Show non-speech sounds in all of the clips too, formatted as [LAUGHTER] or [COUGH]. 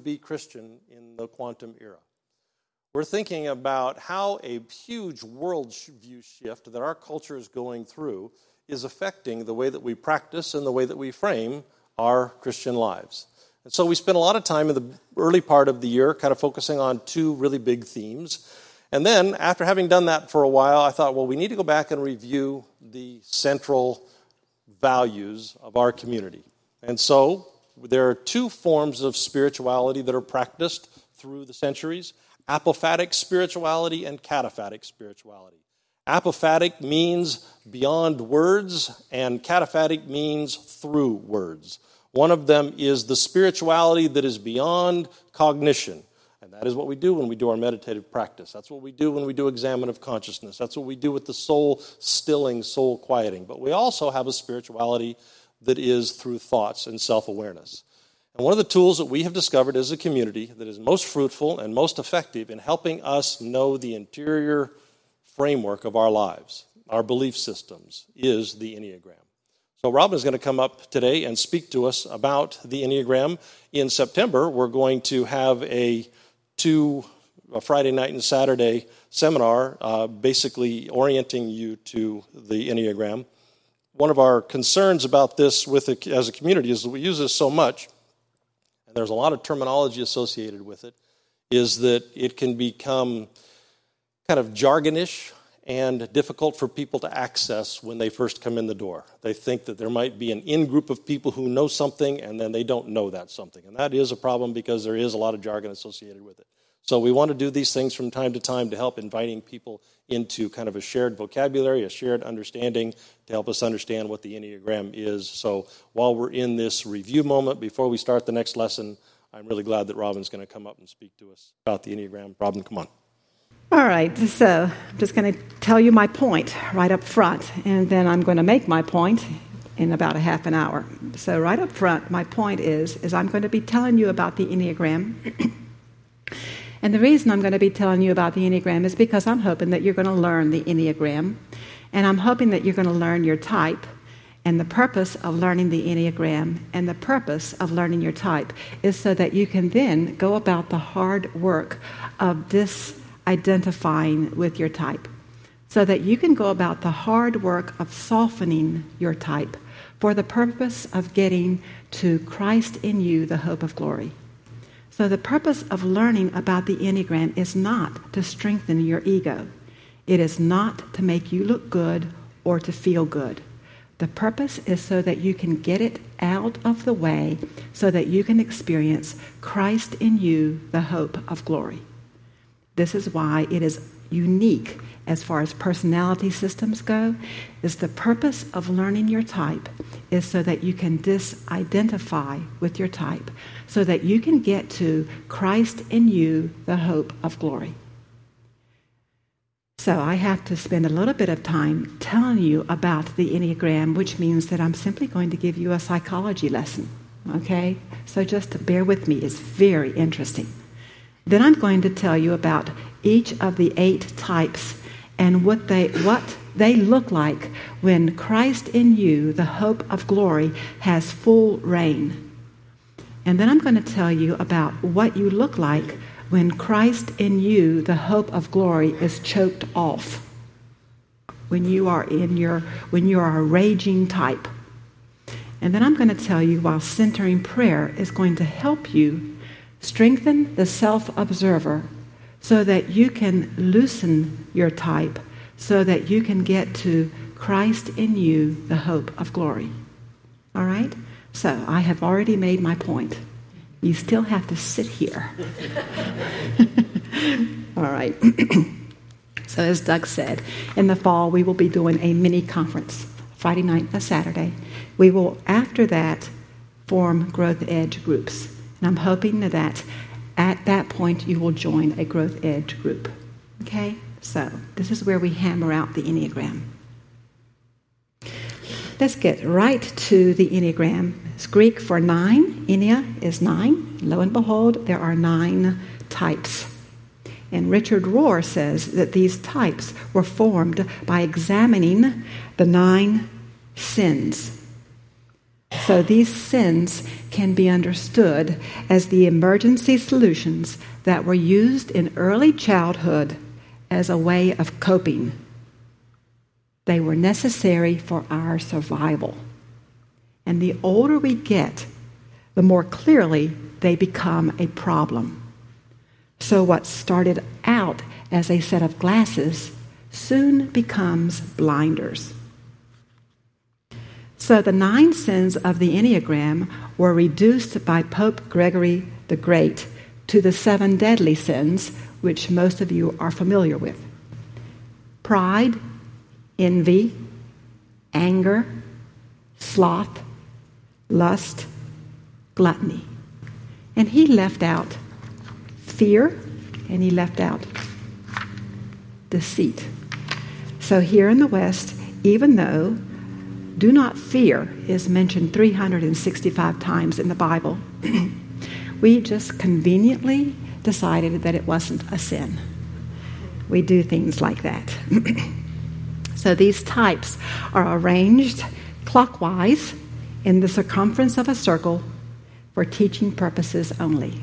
be Christian in the quantum era. We're thinking about how a huge worldview shift that our culture is going through is affecting the way that we practice and the way that we frame our Christian lives. And so we spent a lot of time in the early part of the year kind of focusing on two really big themes. And then, after having done that for a while, I thought, well, we need to go back and review the central values of our community. And so, there are two forms of spirituality that are practiced through the centuries apophatic spirituality and cataphatic spirituality. Apophatic means beyond words, and cataphatic means through words. One of them is the spirituality that is beyond cognition. And that is what we do when we do our meditative practice. That's what we do when we do examinative consciousness. That's what we do with the soul stilling, soul quieting. But we also have a spirituality that is through thoughts and self awareness. And one of the tools that we have discovered as a community that is most fruitful and most effective in helping us know the interior framework of our lives, our belief systems, is the Enneagram. So, Robin is going to come up today and speak to us about the Enneagram. In September, we're going to have a two a Friday night and Saturday seminar, uh, basically orienting you to the Enneagram. One of our concerns about this with as a community is that we use this so much, and there's a lot of terminology associated with it, is that it can become kind of jargonish and difficult for people to access when they first come in the door. They think that there might be an in group of people who know something and then they don't know that something. And that is a problem because there is a lot of jargon associated with it. So we want to do these things from time to time to help inviting people into kind of a shared vocabulary, a shared understanding to help us understand what the Enneagram is. So while we're in this review moment before we start the next lesson, I'm really glad that Robin's going to come up and speak to us about the Enneagram. Robin, come on. All right, so I'm just going to tell you my point right up front, and then I'm going to make my point in about a half an hour. So right up front, my point is is I'm going to be telling you about the Enneagram. And the reason I'm going to be telling you about the Enneagram is because I'm hoping that you're going to learn the Enneagram, and I'm hoping that you're going to learn your type. And the purpose of learning the Enneagram and the purpose of learning your type is so that you can then go about the hard work of this identifying with your type so that you can go about the hard work of softening your type for the purpose of getting to Christ in you, the hope of glory. So, the purpose of learning about the Enneagram is not to strengthen your ego, it is not to make you look good or to feel good. The purpose is so that you can get it out of the way so that you can experience Christ in you, the hope of glory. This is why it is unique as far as personality systems go is the purpose of learning your type is so that you can disidentify with your type so that you can get to Christ in you the hope of glory. So I have to spend a little bit of time telling you about the Enneagram, which means that I'm simply going to give you a psychology lesson. Okay? So just bear with me. It's very interesting. Then I'm going to tell you about each of the eight types and what they, what they look like when Christ in you, the hope of glory, has full reign. And then I'm going to tell you about what you look like when Christ in you, the hope of glory, is choked off. When you are in your when you are a raging type. And then I'm going to tell you while centering prayer is going to help you Strengthen the self observer so that you can loosen your type, so that you can get to Christ in you, the hope of glory. All right? So I have already made my point. You still have to sit here. [LAUGHS] All right. [CLEARS THROAT] so, as Doug said, in the fall we will be doing a mini conference, Friday night and Saturday. We will, after that, form growth edge groups. And I'm hoping that at that point you will join a growth edge group. Okay? So, this is where we hammer out the Enneagram. Let's get right to the Enneagram. It's Greek for nine. Ennea is nine. Lo and behold, there are nine types. And Richard Rohr says that these types were formed by examining the nine sins. So these sins can be understood as the emergency solutions that were used in early childhood as a way of coping. They were necessary for our survival. And the older we get, the more clearly they become a problem. So, what started out as a set of glasses soon becomes blinders. So, the nine sins of the Enneagram were reduced by Pope Gregory the Great to the seven deadly sins, which most of you are familiar with pride, envy, anger, sloth, lust, gluttony. And he left out fear and he left out deceit. So here in the West, even though do not fear is mentioned 365 times in the Bible, [CLEARS THROAT] we just conveniently decided that it wasn't a sin. We do things like that. [CLEARS THROAT] so these types are arranged clockwise in the circumference of a circle for teaching purposes only.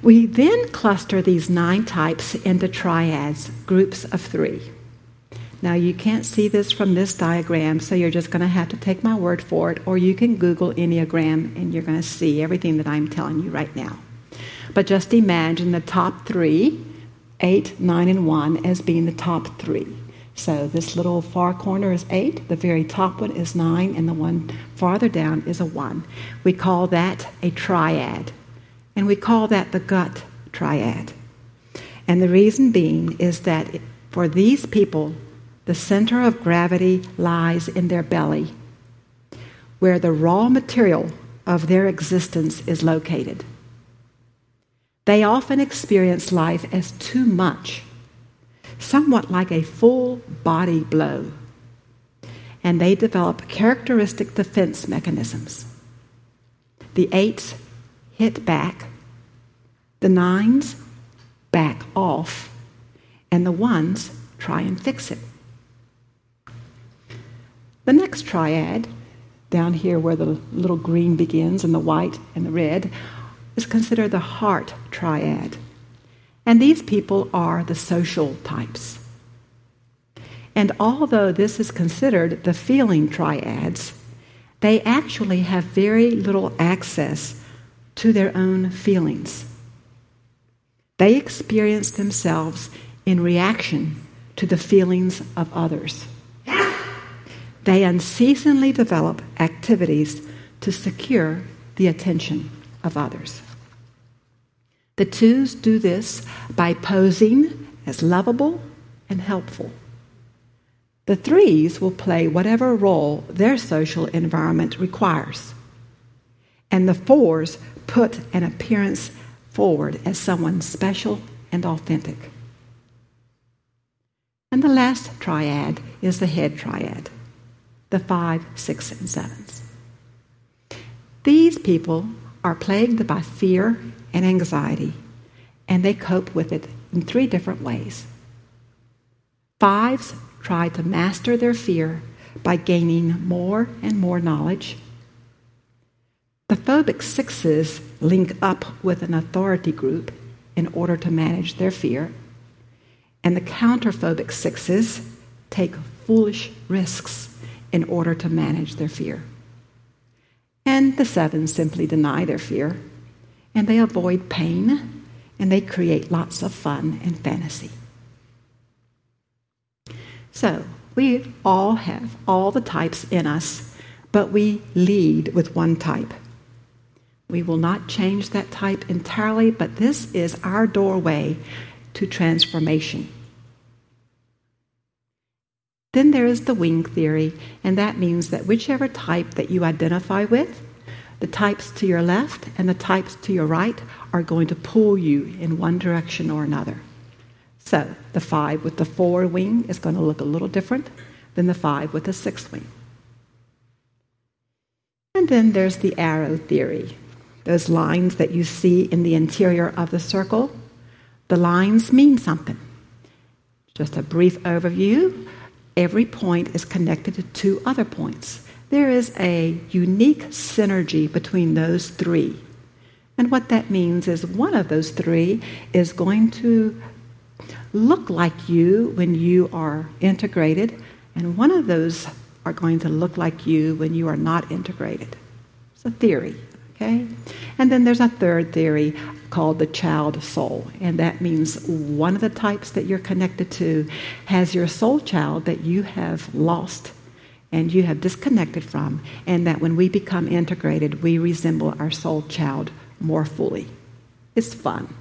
We then cluster these nine types into triads, groups of three. Now, you can't see this from this diagram, so you're just going to have to take my word for it, or you can Google Enneagram and you're going to see everything that I'm telling you right now. But just imagine the top three, eight, nine, and one, as being the top three. So this little far corner is eight, the very top one is nine, and the one farther down is a one. We call that a triad, and we call that the gut triad. And the reason being is that for these people, the center of gravity lies in their belly, where the raw material of their existence is located. They often experience life as too much somewhat like a full body blow. And they develop characteristic defense mechanisms. The eights hit back, the nines back off, and the ones try and fix it. The next triad, down here where the little green begins and the white and the red, is considered the heart triad. And these people are the social types. And although this is considered the feeling triads, they actually have very little access to their own feelings. They experience themselves in reaction to the feelings of others. They unceasingly develop activities to secure the attention of others. The twos do this by posing as lovable and helpful. The threes will play whatever role their social environment requires. And the fours put an appearance forward as someone special and authentic. And the last triad is the head triad, the five, six, and sevens. These people are plagued by fear and anxiety, and they cope with it in three different ways. Fives try to master their fear by gaining more and more knowledge. The phobic sixes link up with an authority group in order to manage their fear. And the counterphobic sixes take foolish risks in order to manage their fear. And the sevens simply deny their fear and they avoid pain and they create lots of fun and fantasy. So, we all have all the types in us, but we lead with one type. We will not change that type entirely, but this is our doorway to transformation. Then there is the wing theory, and that means that whichever type that you identify with, the types to your left and the types to your right are going to pull you in one direction or another. So the five with the four wing is going to look a little different than the five with the six wing. And then there's the arrow theory. Those lines that you see in the interior of the circle, the lines mean something. Just a brief overview every point is connected to two other points. there is a unique synergy between those three. And what that means is one of those three is going to look like you when you are integrated, and one of those are going to look like you when you are not integrated. It's a theory, okay? And then there's a third theory called the child soul, and that means one of the types that you're connected to has your soul child that you have lost and you have disconnected from, and that when we become integrated, we resemble our soul child more fully. It's fun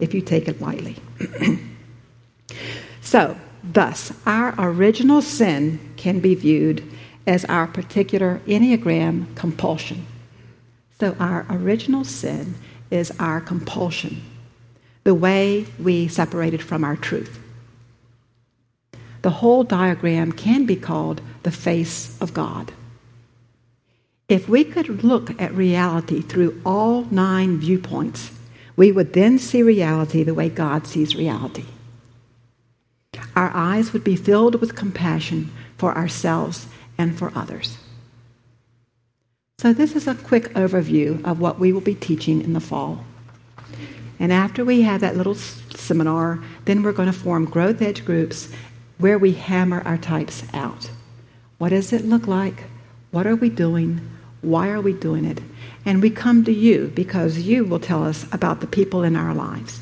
if you take it lightly. [CLEARS THROAT] so, thus, our original sin can be viewed as our particular Enneagram compulsion. So, our original sin is our compulsion, the way we separated from our truth. The whole diagram can be called the face of God. If we could look at reality through all nine viewpoints, we would then see reality the way God sees reality. Our eyes would be filled with compassion for ourselves and for others. So, this is a quick overview of what we will be teaching in the fall. And after we have that little seminar, then we're going to form growth edge groups where we hammer our types out. What does it look like? What are we doing? Why are we doing it? And we come to you because you will tell us about the people in our lives.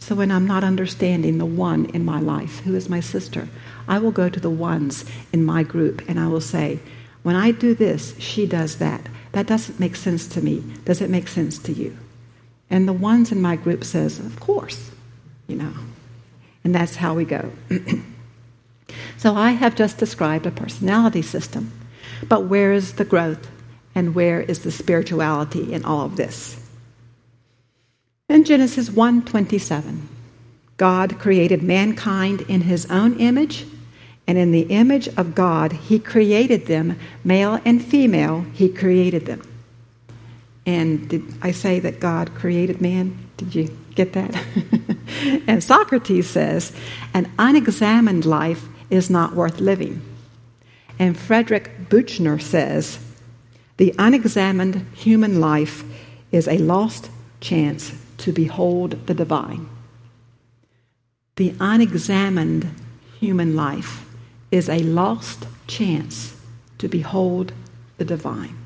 So when I'm not understanding the one in my life, who is my sister, I will go to the ones in my group and I will say, when I do this, she does that. That doesn't make sense to me. Does it make sense to you? And the ones in my group says, of course, you know. And that's how we go. [CLEARS THROAT] so I have just described a personality system. But where is the growth? And where is the spirituality in all of this? In Genesis 1:27, God created mankind in his own image, and in the image of God he created them, male and female, he created them. And did I say that God created man? Did you get that? [LAUGHS] and Socrates says, an unexamined life is not worth living. And Frederick Buechner says, the unexamined human life is a lost chance to behold the divine. The unexamined human life is a lost chance to behold the divine.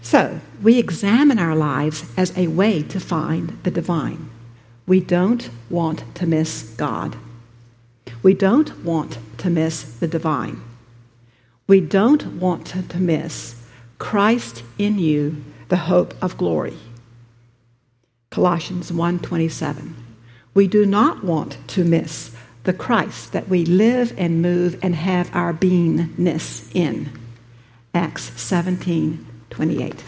So, we examine our lives as a way to find the divine. We don't want to miss God. We don't want to miss the divine. We don't want to miss Christ in you, the hope of glory. Colossians 1:27. We do not want to miss the Christ that we live and move and have our beingness in. Acts 17:28.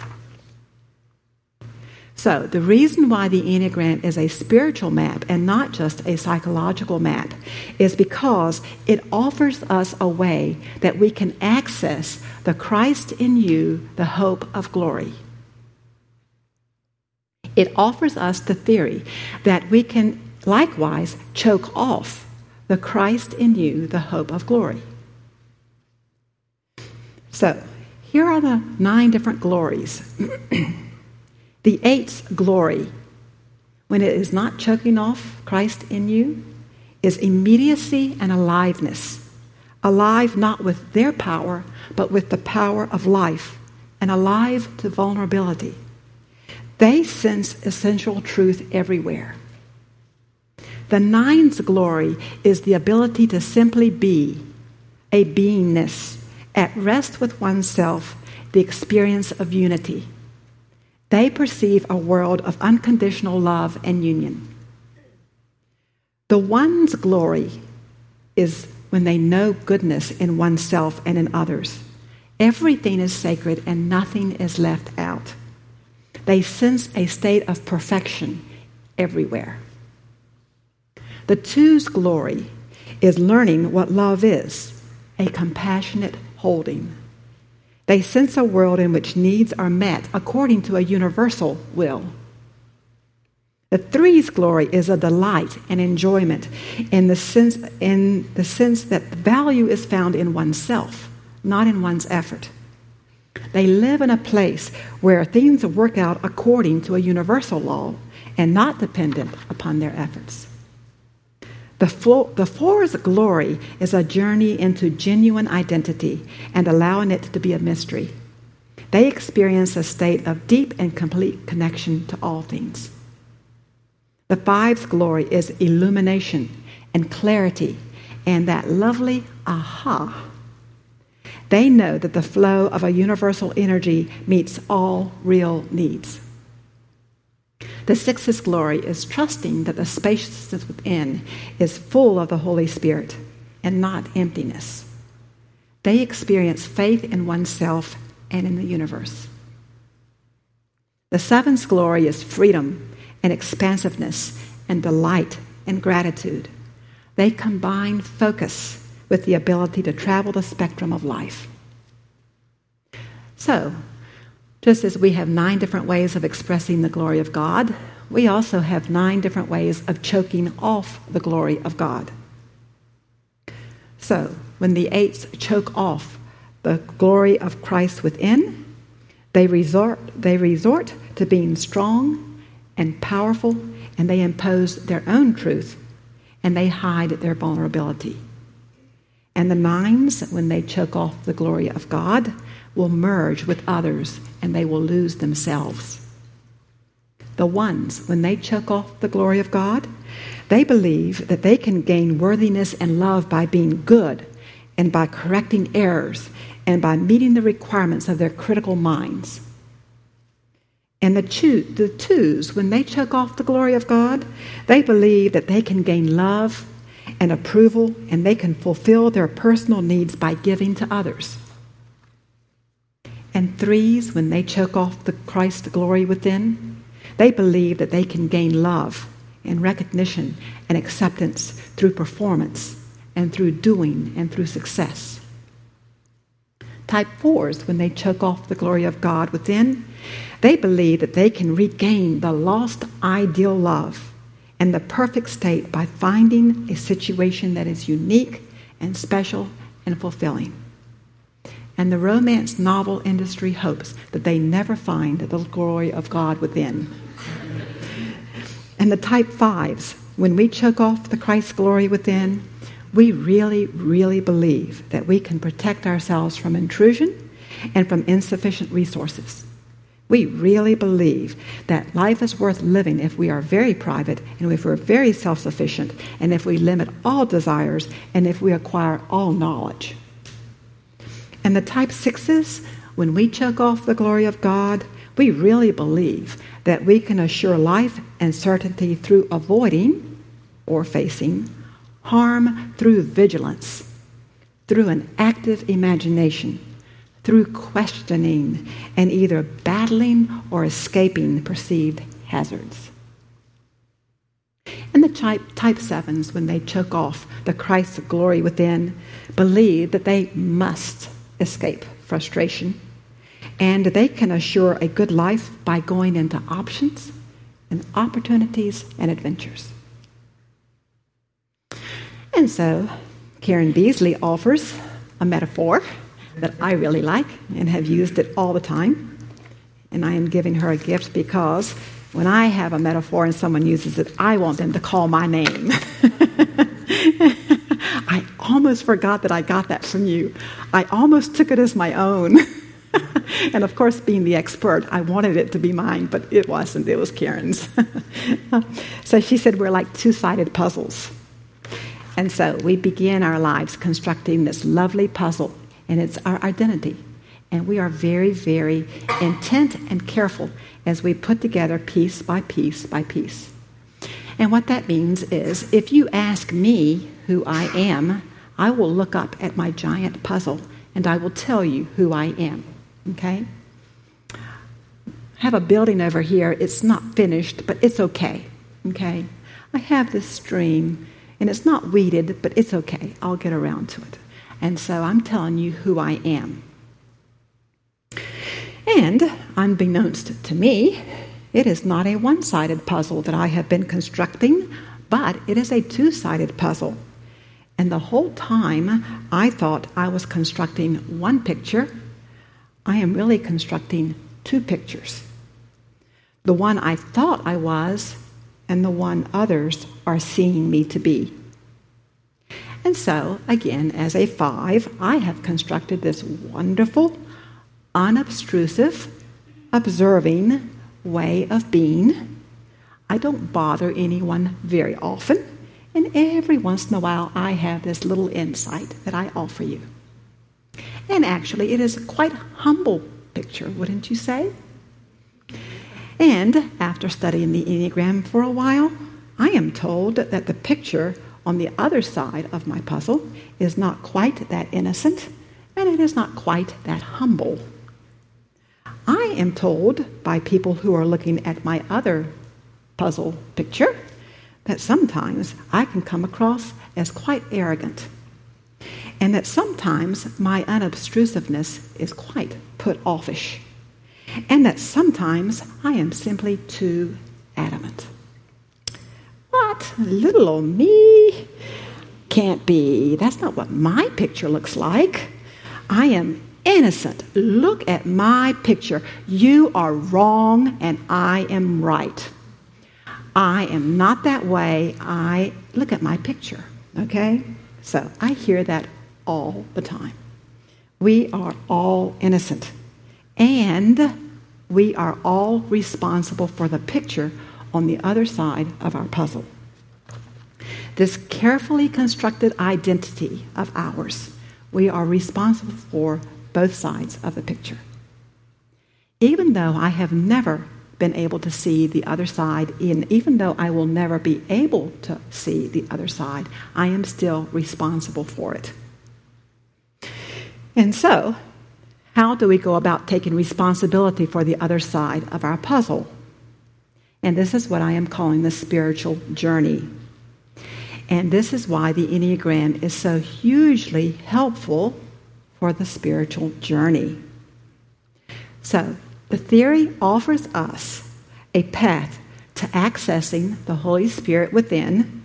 So, the reason why the Enneagram is a spiritual map and not just a psychological map is because it offers us a way that we can access the Christ in you, the hope of glory. It offers us the theory that we can likewise choke off the Christ in you, the hope of glory. So, here are the nine different glories. [CLEARS THROAT] The eighth glory, when it is not choking off Christ in you, is immediacy and aliveness. Alive not with their power, but with the power of life, and alive to vulnerability. They sense essential truth everywhere. The nine's glory is the ability to simply be, a beingness, at rest with oneself, the experience of unity. They perceive a world of unconditional love and union. The one's glory is when they know goodness in oneself and in others. Everything is sacred and nothing is left out. They sense a state of perfection everywhere. The two's glory is learning what love is a compassionate holding. They sense a world in which needs are met according to a universal will. The three's glory is a delight and enjoyment in the sense, in the sense that value is found in oneself, not in one's effort. They live in a place where things work out according to a universal law and not dependent upon their efforts. The, flo- the four's glory is a journey into genuine identity and allowing it to be a mystery. They experience a state of deep and complete connection to all things. The five's glory is illumination and clarity and that lovely aha. They know that the flow of a universal energy meets all real needs. The sixth's glory is trusting that the spaciousness within is full of the Holy Spirit and not emptiness. They experience faith in oneself and in the universe. The seventh glory is freedom and expansiveness and delight and gratitude. They combine focus with the ability to travel the spectrum of life. So, just as we have nine different ways of expressing the glory of God, we also have nine different ways of choking off the glory of God. So, when the eights choke off the glory of Christ within, they resort, they resort to being strong and powerful, and they impose their own truth, and they hide their vulnerability. And the nines, when they choke off the glory of God, will merge with others and they will lose themselves. The ones, when they choke off the glory of God, they believe that they can gain worthiness and love by being good and by correcting errors and by meeting the requirements of their critical minds. And the, two, the twos, when they choke off the glory of God, they believe that they can gain love and approval and they can fulfill their personal needs by giving to others. Threes, when they choke off the Christ glory within, they believe that they can gain love and recognition and acceptance through performance and through doing and through success. Type fours, when they choke off the glory of God within, they believe that they can regain the lost ideal love and the perfect state by finding a situation that is unique and special and fulfilling and the romance novel industry hopes that they never find the glory of God within. And the type fives, when we choke off the Christ glory within, we really, really believe that we can protect ourselves from intrusion and from insufficient resources. We really believe that life is worth living if we are very private and if we're very self sufficient and if we limit all desires and if we acquire all knowledge. And the type sixes, when we choke off the glory of God, we really believe that we can assure life and certainty through avoiding or facing harm through vigilance, through an active imagination, through questioning, and either battling or escaping perceived hazards. And the type, type sevens, when they choke off the Christ's glory within, believe that they must escape frustration. And they can assure a good life by going into options and opportunities and adventures. And so, Karen Beasley offers a metaphor that I really like and have used it all the time. And I am giving her a gift because when I have a metaphor and someone uses it, I want them to call my name. [LAUGHS] Almost forgot that I got that from you. I almost took it as my own. [LAUGHS] and of course, being the expert, I wanted it to be mine, but it wasn't. It was Karen's. [LAUGHS] so she said, We're like two sided puzzles. And so we begin our lives constructing this lovely puzzle, and it's our identity. And we are very, very intent and careful as we put together piece by piece by piece. And what that means is if you ask me who I am, I will look up at my giant puzzle and I will tell you who I am. Okay? I have a building over here. It's not finished, but it's okay. Okay? I have this stream and it's not weeded, but it's okay. I'll get around to it. And so I'm telling you who I am. And unbeknownst to me, it is not a one sided puzzle that I have been constructing, but it is a two sided puzzle. And the whole time, I thought I was constructing one picture. I am really constructing two pictures the one I thought I was, and the one others are seeing me to be. And so, again, as a five, I have constructed this wonderful, unobtrusive, observing way of being. I don't bother anyone very often, and every once in a while I have this little insight that I offer you. And actually, it is a quite humble picture, wouldn't you say? And after studying the Enneagram for a while, I am told that the picture on the other side of my puzzle is not quite that innocent and it is not quite that humble. I am told by people who are looking at my other puzzle picture that sometimes I can come across as quite arrogant, and that sometimes my unobtrusiveness is quite put offish, and that sometimes I am simply too adamant. What? Little old me? Can't be. That's not what my picture looks like. I am innocent. Look at my picture. You are wrong and I am right. I am not that way. I look at my picture. Okay? So I hear that all the time. We are all innocent. And we are all responsible for the picture on the other side of our puzzle. This carefully constructed identity of ours, we are responsible for both sides of the picture. Even though I have never been able to see the other side, and even though I will never be able to see the other side, I am still responsible for it. And so, how do we go about taking responsibility for the other side of our puzzle? And this is what I am calling the spiritual journey. And this is why the Enneagram is so hugely helpful for the spiritual journey. So, the theory offers us a path to accessing the Holy Spirit within,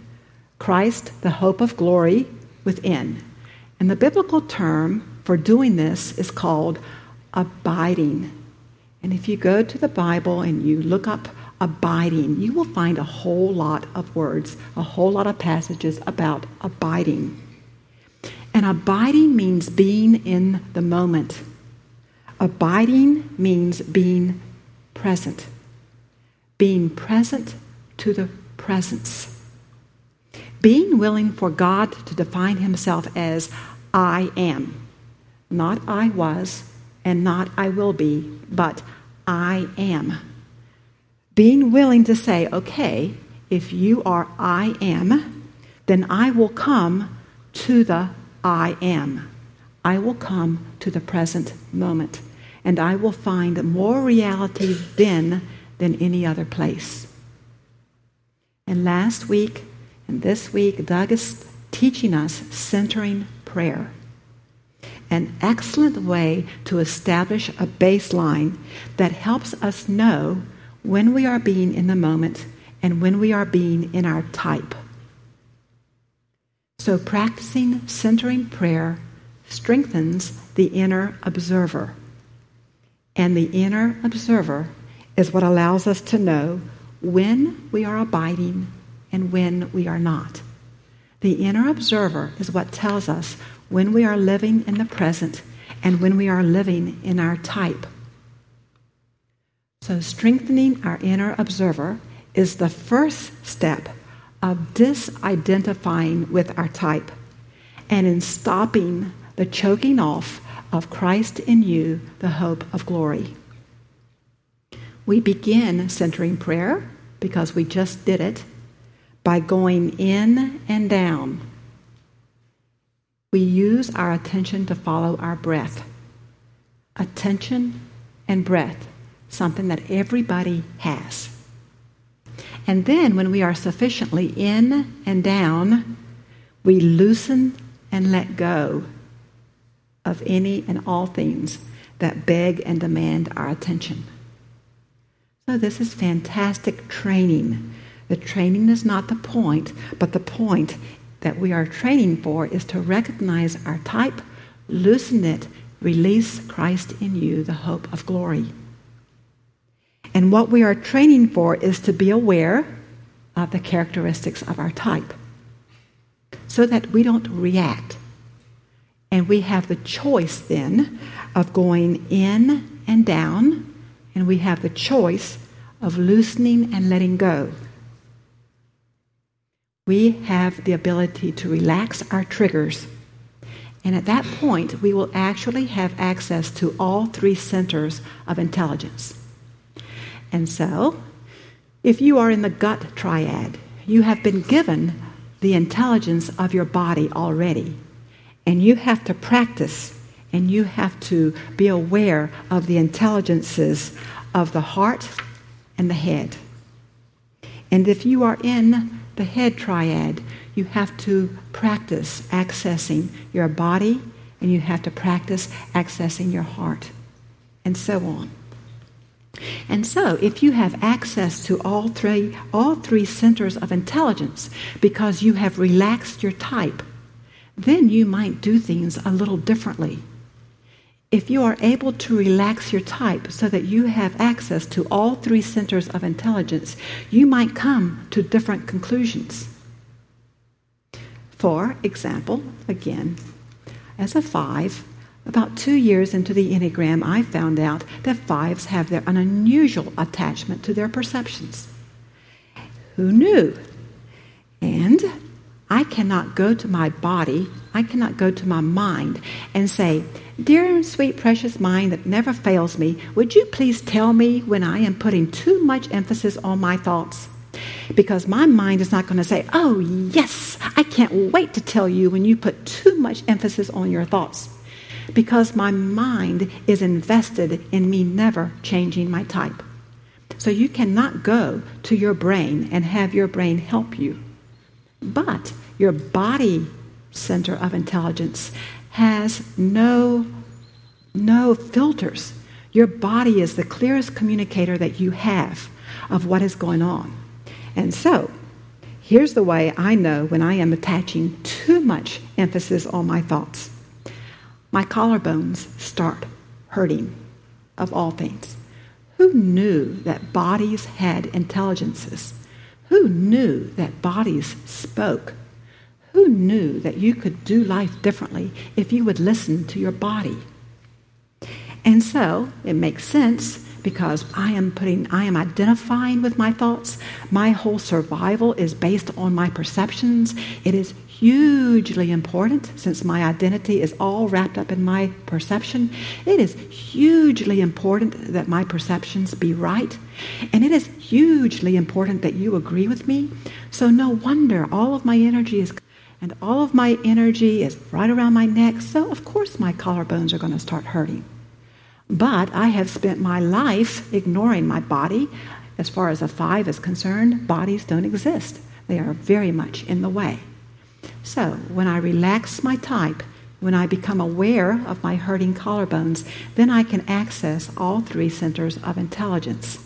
Christ, the hope of glory within. And the biblical term for doing this is called abiding. And if you go to the Bible and you look up abiding, you will find a whole lot of words, a whole lot of passages about abiding. And abiding means being in the moment. Abiding means being present, being present to the presence. Being willing for God to define himself as I am. Not I was and not I will be, but I am. Being willing to say, okay, if you are I am, then I will come to the I am. I will come to the present moment, and I will find more reality then than any other place. And last week and this week, Doug is teaching us centering prayer. An excellent way to establish a baseline that helps us know when we are being in the moment and when we are being in our type. So, practicing centering prayer strengthens the inner observer. And the inner observer is what allows us to know when we are abiding and when we are not. The inner observer is what tells us when we are living in the present and when we are living in our type. So, strengthening our inner observer is the first step of disidentifying with our type and in stopping the choking off of Christ in you, the hope of glory. We begin centering prayer because we just did it by going in and down. We use our attention to follow our breath. Attention and breath, something that everybody has. And then, when we are sufficiently in and down, we loosen and let go of any and all things that beg and demand our attention. So, this is fantastic training. The training is not the point, but the point that we are training for is to recognize our type, loosen it, release Christ in you, the hope of glory. And what we are training for is to be aware of the characteristics of our type so that we don't react. And we have the choice then of going in and down, and we have the choice of loosening and letting go. We have the ability to relax our triggers. And at that point, we will actually have access to all three centers of intelligence. And so, if you are in the gut triad, you have been given the intelligence of your body already. And you have to practice and you have to be aware of the intelligences of the heart and the head. And if you are in the head triad, you have to practice accessing your body and you have to practice accessing your heart, and so on. And so, if you have access to all three, all three centers of intelligence because you have relaxed your type, then you might do things a little differently. If you are able to relax your type so that you have access to all three centers of intelligence, you might come to different conclusions. For example, again, as a five, about two years into the Enneagram, I found out that fives have their, an unusual attachment to their perceptions. Who knew? And I cannot go to my body, I cannot go to my mind and say, Dear sweet, precious mind that never fails me, would you please tell me when I am putting too much emphasis on my thoughts? Because my mind is not going to say, Oh, yes, I can't wait to tell you when you put too much emphasis on your thoughts because my mind is invested in me never changing my type. So you cannot go to your brain and have your brain help you. But your body center of intelligence has no, no filters. Your body is the clearest communicator that you have of what is going on. And so, here's the way I know when I am attaching too much emphasis on my thoughts my collarbones start hurting, of all things. Who knew that bodies had intelligences? Who knew that bodies spoke? Who knew that you could do life differently if you would listen to your body? And so it makes sense because I am putting, I am identifying with my thoughts. My whole survival is based on my perceptions. It is hugely important since my identity is all wrapped up in my perception. It is hugely important that my perceptions be right. And it is hugely important that you agree with me. So, no wonder all of my energy is. And all of my energy is right around my neck, so of course my collarbones are going to start hurting. But I have spent my life ignoring my body. As far as a five is concerned, bodies don't exist. They are very much in the way. So when I relax my type, when I become aware of my hurting collarbones, then I can access all three centers of intelligence.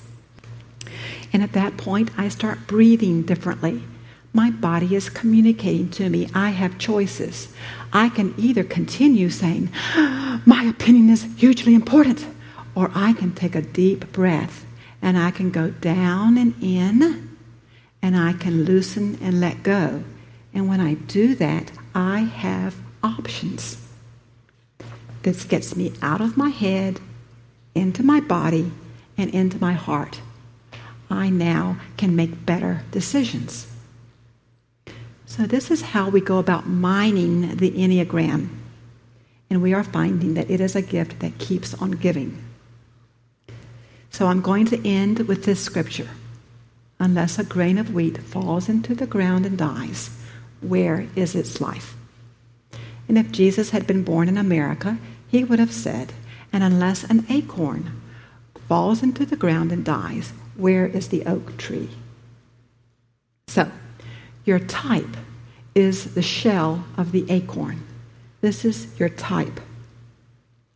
And at that point, I start breathing differently. My body is communicating to me. I have choices. I can either continue saying, [GASPS] My opinion is hugely important, or I can take a deep breath and I can go down and in and I can loosen and let go. And when I do that, I have options. This gets me out of my head, into my body, and into my heart. I now can make better decisions. So, this is how we go about mining the Enneagram. And we are finding that it is a gift that keeps on giving. So, I'm going to end with this scripture Unless a grain of wheat falls into the ground and dies, where is its life? And if Jesus had been born in America, he would have said, And unless an acorn falls into the ground and dies, where is the oak tree? So, your type is the shell of the acorn. This is your type.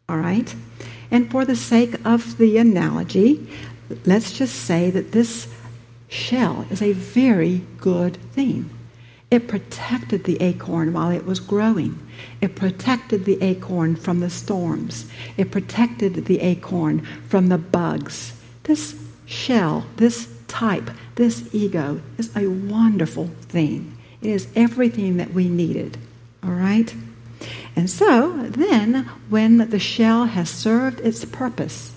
All right? And for the sake of the analogy, let's just say that this shell is a very good thing. It protected the acorn while it was growing. It protected the acorn from the storms. It protected the acorn from the bugs. This shell, this type, this ego is a wonderful thing. It is everything that we needed. All right? And so then, when the shell has served its purpose,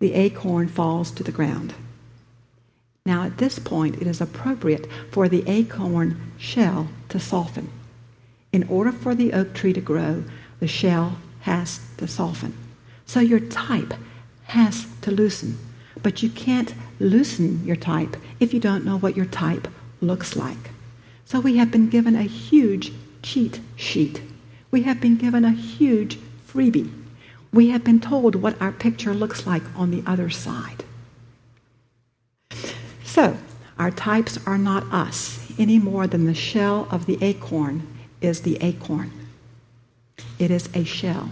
the acorn falls to the ground. Now, at this point, it is appropriate for the acorn shell to soften. In order for the oak tree to grow, the shell has to soften. So your type has to loosen. But you can't loosen your type if you don't know what your type looks like. So we have been given a huge cheat sheet. We have been given a huge freebie. We have been told what our picture looks like on the other side. So, our types are not us any more than the shell of the acorn is the acorn. It is a shell.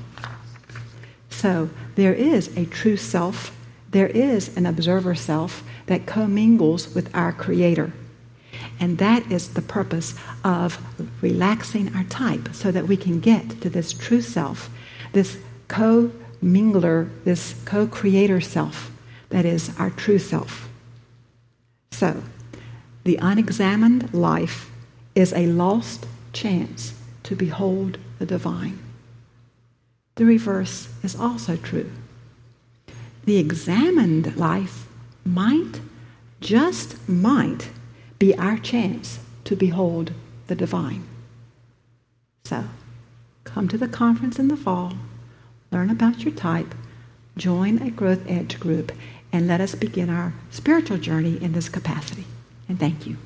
So, there is a true self, there is an observer self that commingles with our Creator. And that is the purpose of relaxing our type so that we can get to this true self, this co mingler, this co creator self that is our true self. So, the unexamined life is a lost chance to behold the divine. The reverse is also true. The examined life might, just might, be our chance to behold the divine. So, come to the conference in the fall, learn about your type, join a Growth Edge group, and let us begin our spiritual journey in this capacity. And thank you.